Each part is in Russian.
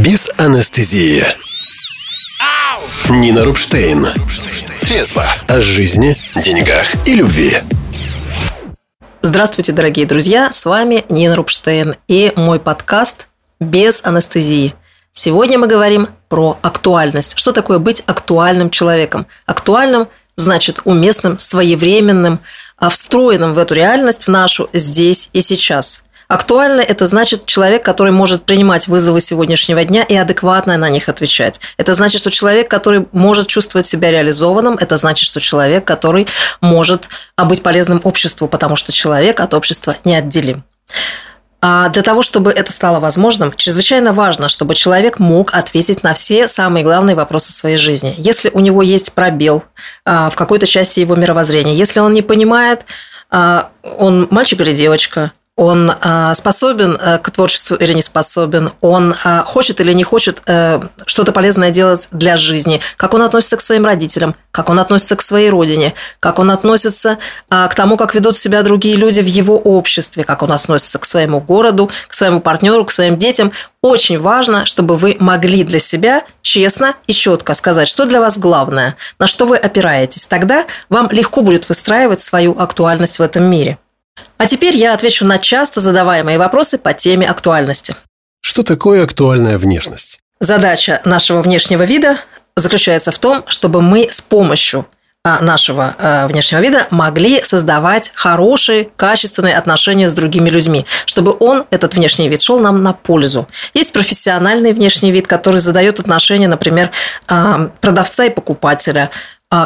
Без анестезии. Нина Рубштейн. Трезво. О жизни, деньгах и любви. Здравствуйте, дорогие друзья, с вами Нина Рубштейн и мой подкаст «Без анестезии». Сегодня мы говорим про актуальность. Что такое быть актуальным человеком? Актуальным значит уместным, своевременным, а встроенным в эту реальность, в нашу здесь и сейчас – Актуально это значит человек, который может принимать вызовы сегодняшнего дня и адекватно на них отвечать. Это значит, что человек, который может чувствовать себя реализованным, это значит, что человек, который может а, быть полезным обществу, потому что человек от общества неотделим. А для того, чтобы это стало возможным, чрезвычайно важно, чтобы человек мог ответить на все самые главные вопросы своей жизни. Если у него есть пробел а, в какой-то части его мировоззрения, если он не понимает, а, он мальчик или девочка, он а, способен э, к творчеству или не способен, он а, хочет или не хочет э, что-то полезное делать для жизни, как он относится к своим родителям, как он относится к своей родине, как он относится а, к тому, как ведут себя другие люди в его обществе, как он относится к своему городу, к своему партнеру, к своим детям. Очень важно, чтобы вы могли для себя честно и четко сказать, что для вас главное, на что вы опираетесь. Тогда вам легко будет выстраивать свою актуальность в этом мире. А теперь я отвечу на часто задаваемые вопросы по теме актуальности. Что такое актуальная внешность? Задача нашего внешнего вида заключается в том, чтобы мы с помощью а, нашего а, внешнего вида могли создавать хорошие, качественные отношения с другими людьми, чтобы он, этот внешний вид, шел нам на пользу. Есть профессиональный внешний вид, который задает отношения, например, а, продавца и покупателя,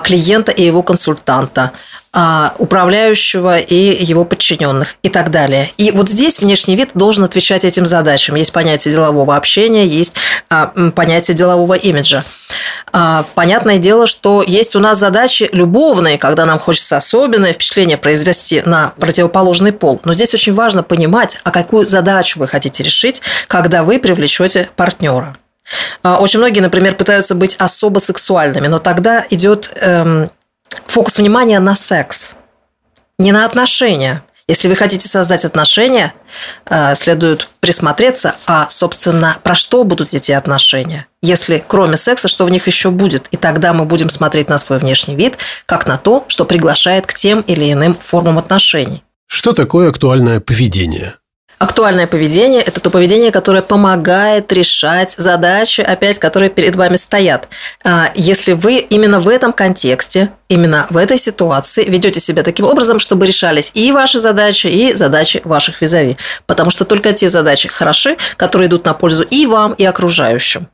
клиента и его консультанта, а, управляющего и его подчиненных и так далее. И вот здесь внешний вид должен отвечать этим задачам. Есть понятие делового общения, есть а, понятие делового имиджа. А, понятное дело, что есть у нас задачи любовные, когда нам хочется особенное впечатление произвести на противоположный пол. Но здесь очень важно понимать, а какую задачу вы хотите решить, когда вы привлечете партнера. Очень многие, например, пытаются быть особо сексуальными, но тогда идет эм, фокус внимания на секс, не на отношения. Если вы хотите создать отношения, э, следует присмотреться, а, собственно, про что будут эти отношения. Если кроме секса, что в них еще будет. И тогда мы будем смотреть на свой внешний вид, как на то, что приглашает к тем или иным формам отношений. Что такое актуальное поведение? Актуальное поведение – это то поведение, которое помогает решать задачи, опять, которые перед вами стоят. А, если вы именно в этом контексте, именно в этой ситуации ведете себя таким образом, чтобы решались и ваши задачи, и задачи ваших визави. Потому что только те задачи хороши, которые идут на пользу и вам, и окружающим.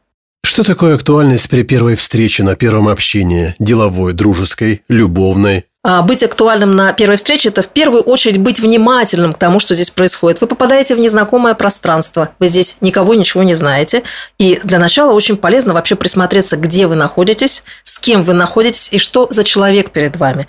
Что такое актуальность при первой встрече на первом общении? Деловой, дружеской, любовной? А, быть актуальным на первой встрече – это в первую очередь быть внимательным к тому, что здесь происходит. Вы попадаете в незнакомое пространство, вы здесь никого ничего не знаете. И для начала очень полезно вообще присмотреться, где вы находитесь, с кем вы находитесь и что за человек перед вами.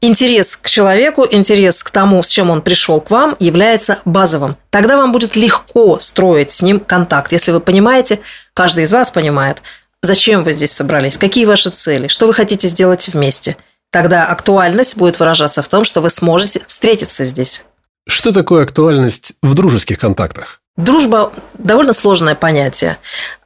Интерес к человеку, интерес к тому, с чем он пришел к вам, является базовым. Тогда вам будет легко строить с ним контакт, если вы понимаете, каждый из вас понимает, зачем вы здесь собрались, какие ваши цели, что вы хотите сделать вместе – Тогда актуальность будет выражаться в том, что вы сможете встретиться здесь. Что такое актуальность в дружеских контактах? Дружба довольно сложное понятие.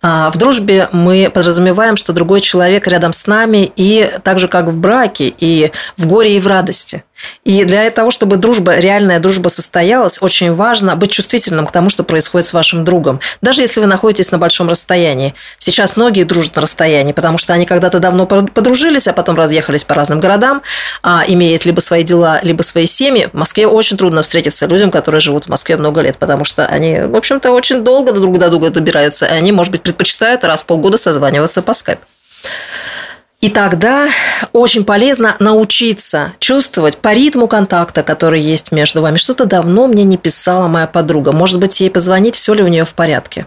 А, в дружбе мы подразумеваем, что другой человек рядом с нами и так же, как в браке, и в горе, и в радости. И для того, чтобы дружба, реальная дружба состоялась, очень важно быть чувствительным к тому, что происходит с вашим другом. Даже если вы находитесь на большом расстоянии. Сейчас многие дружат на расстоянии, потому что они когда-то давно подружились, а потом разъехались по разным городам, а, имеют либо свои дела, либо свои семьи. В Москве очень трудно встретиться людям, которые живут в Москве много лет, потому что они, в общем-то, очень долго друг до друга добираются, и они, может быть, предпочитают раз в полгода созваниваться по скайпу. И тогда очень полезно научиться чувствовать по ритму контакта, который есть между вами. Что-то давно мне не писала моя подруга. Может быть, ей позвонить, все ли у нее в порядке.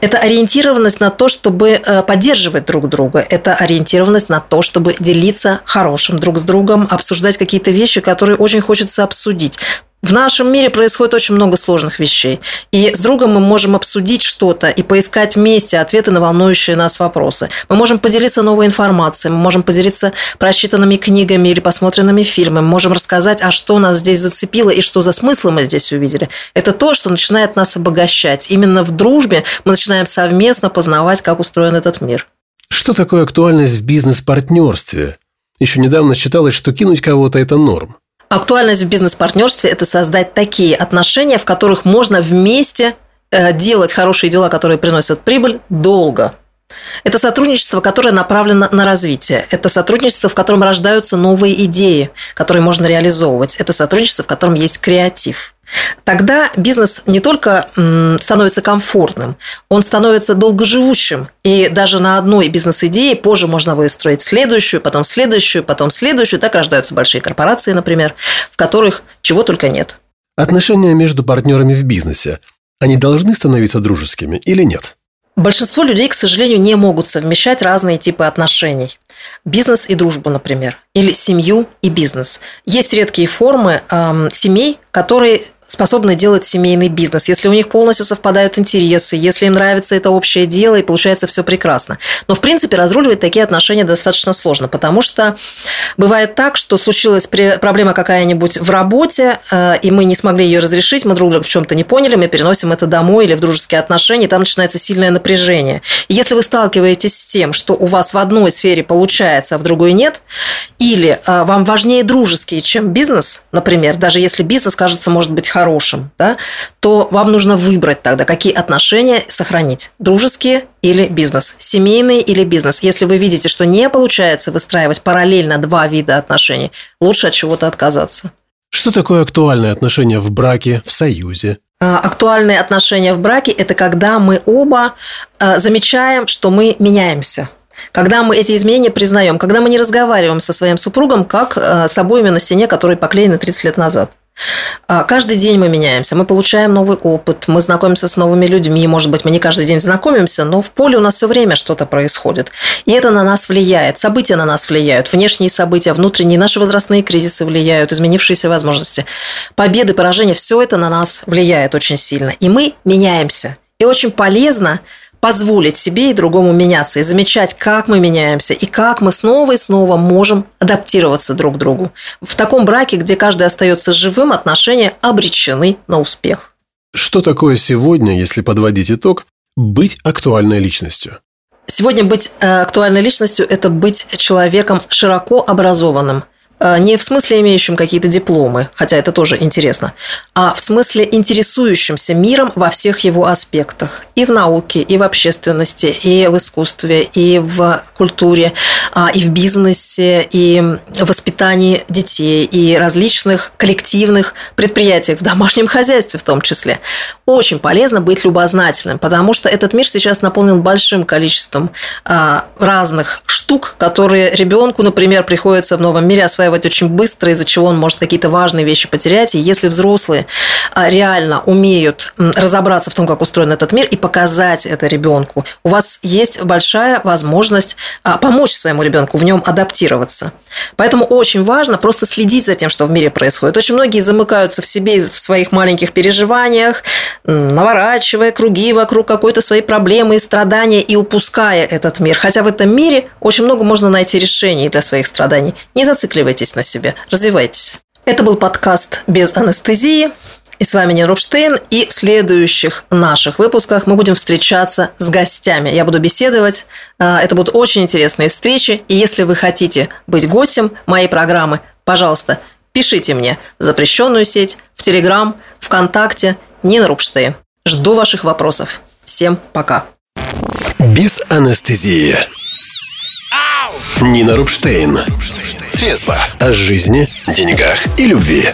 Это ориентированность на то, чтобы э, поддерживать друг друга. Это ориентированность на то, чтобы делиться хорошим друг с другом, обсуждать какие-то вещи, которые очень хочется обсудить В нашем мире происходит очень много сложных вещей. И с другом мы можем обсудить что-то и поискать вместе ответы на волнующие нас вопросы. Мы можем поделиться новой информацией, мы можем поделиться прочитанными книгами или посмотренными фильмами, мы можем рассказать, а что нас здесь зацепило и что за смыслы мы здесь увидели. Это то, что начинает нас обогащать. Именно в дружбе мы начинаем совместно познавать, как устроен этот мир. Что такое актуальность в бизнес-партнерстве? Еще недавно считалось, что кинуть кого-то – это норм. Актуальность в бизнес-партнерстве – это создать такие отношения, в которых можно вместе э, делать хорошие дела, которые приносят прибыль, долго. Это сотрудничество, которое направлено на развитие. Это сотрудничество, в котором рождаются новые идеи, которые можно реализовывать. Это сотрудничество, в котором есть креатив. Тогда бизнес не только становится комфортным, он становится долгоживущим. И даже на одной бизнес-идее позже можно выстроить следующую, потом следующую, потом следующую. Так рождаются большие корпорации, например, в которых чего только нет. Отношения между партнерами в бизнесе, они должны становиться дружескими или нет? Большинство людей, к сожалению, не могут совмещать разные типы отношений. Бизнес и дружбу, например, или семью и бизнес. Есть редкие формы э, семей, которые способны делать семейный бизнес, если у них полностью совпадают интересы, если им нравится это общее дело и получается все прекрасно. Но, в принципе, разруливать такие отношения достаточно сложно, потому что бывает так, что случилась проблема какая-нибудь в работе, э, и мы не смогли ее разрешить, мы друг друга в чем-то не поняли, мы переносим это домой или в дружеские отношения, и там начинается сильное напряжение. И если вы сталкиваетесь с тем, что у вас в одной сфере получается, а в другой нет, или э, вам важнее дружеские, чем бизнес, например, даже если бизнес кажется, может быть, хорошим, да, то вам нужно выбрать тогда, какие отношения сохранить. Дружеские или бизнес, семейные или бизнес. Если вы видите, что не получается выстраивать параллельно два вида отношений, лучше от чего-то отказаться. Что такое актуальное отношение в браке, в союзе? А, актуальные отношения в браке – это когда мы оба а, замечаем, что мы меняемся – когда мы эти изменения признаем, когда мы не разговариваем со своим супругом, как э, с обоими на стене, которые поклеены 30 лет назад. А, каждый день мы меняемся, мы получаем новый опыт, мы знакомимся с новыми людьми. Может быть, мы не каждый день знакомимся, но в поле у нас все время что-то происходит. И это на нас влияет. События на нас влияют. Внешние события, внутренние, наши возрастные кризисы влияют, изменившиеся возможности. Победы, поражения, все это на нас влияет очень сильно. И мы меняемся. И очень полезно позволить себе и другому меняться, и замечать, как мы меняемся, и как мы снова и снова можем адаптироваться друг к другу. В таком браке, где каждый остается живым, отношения обречены на успех. Что такое сегодня, если подводить итог, быть актуальной личностью? Сегодня быть э, актуальной личностью – это быть человеком широко образованным, не в смысле имеющим какие-то дипломы, хотя это тоже интересно, а в смысле интересующимся миром во всех его аспектах. И в науке, и в общественности, и в искусстве, и в культуре, а, и в бизнесе, и в воспитании детей, и различных коллективных предприятиях, в домашнем хозяйстве в том числе. Очень полезно быть любознательным, потому что этот мир сейчас наполнен большим количеством а, разных штук, которые ребенку, например, приходится в новом мире осваивать очень быстро, из-за чего он может какие-то важные вещи потерять. И если взрослые а, реально умеют разобраться в том, как устроен этот мир, и показать это ребенку, у вас есть большая возможность а, помочь своему ребенку в нем адаптироваться. Поэтому очень важно просто следить за тем, что в мире происходит. Очень многие замыкаются в себе, в своих маленьких переживаниях, наворачивая круги вокруг какой-то своей проблемы и страдания и упуская этот мир. Хотя в этом мире очень много можно найти решений для своих страданий. Не зацикливайтесь на себе, развивайтесь. Это был подкаст «Без анестезии». И с вами Нин Рубштейн. И в следующих наших выпусках мы будем встречаться с гостями. Я буду беседовать. А, это будут очень интересные встречи. И если вы хотите быть гостем моей программы, пожалуйста, пишите мне в запрещенную сеть, в Телеграм, ВКонтакте Нина Рубштейн. Жду ваших вопросов. Всем пока. Без анестезии. Нина Рубштейн. Трезво о жизни, деньгах и любви.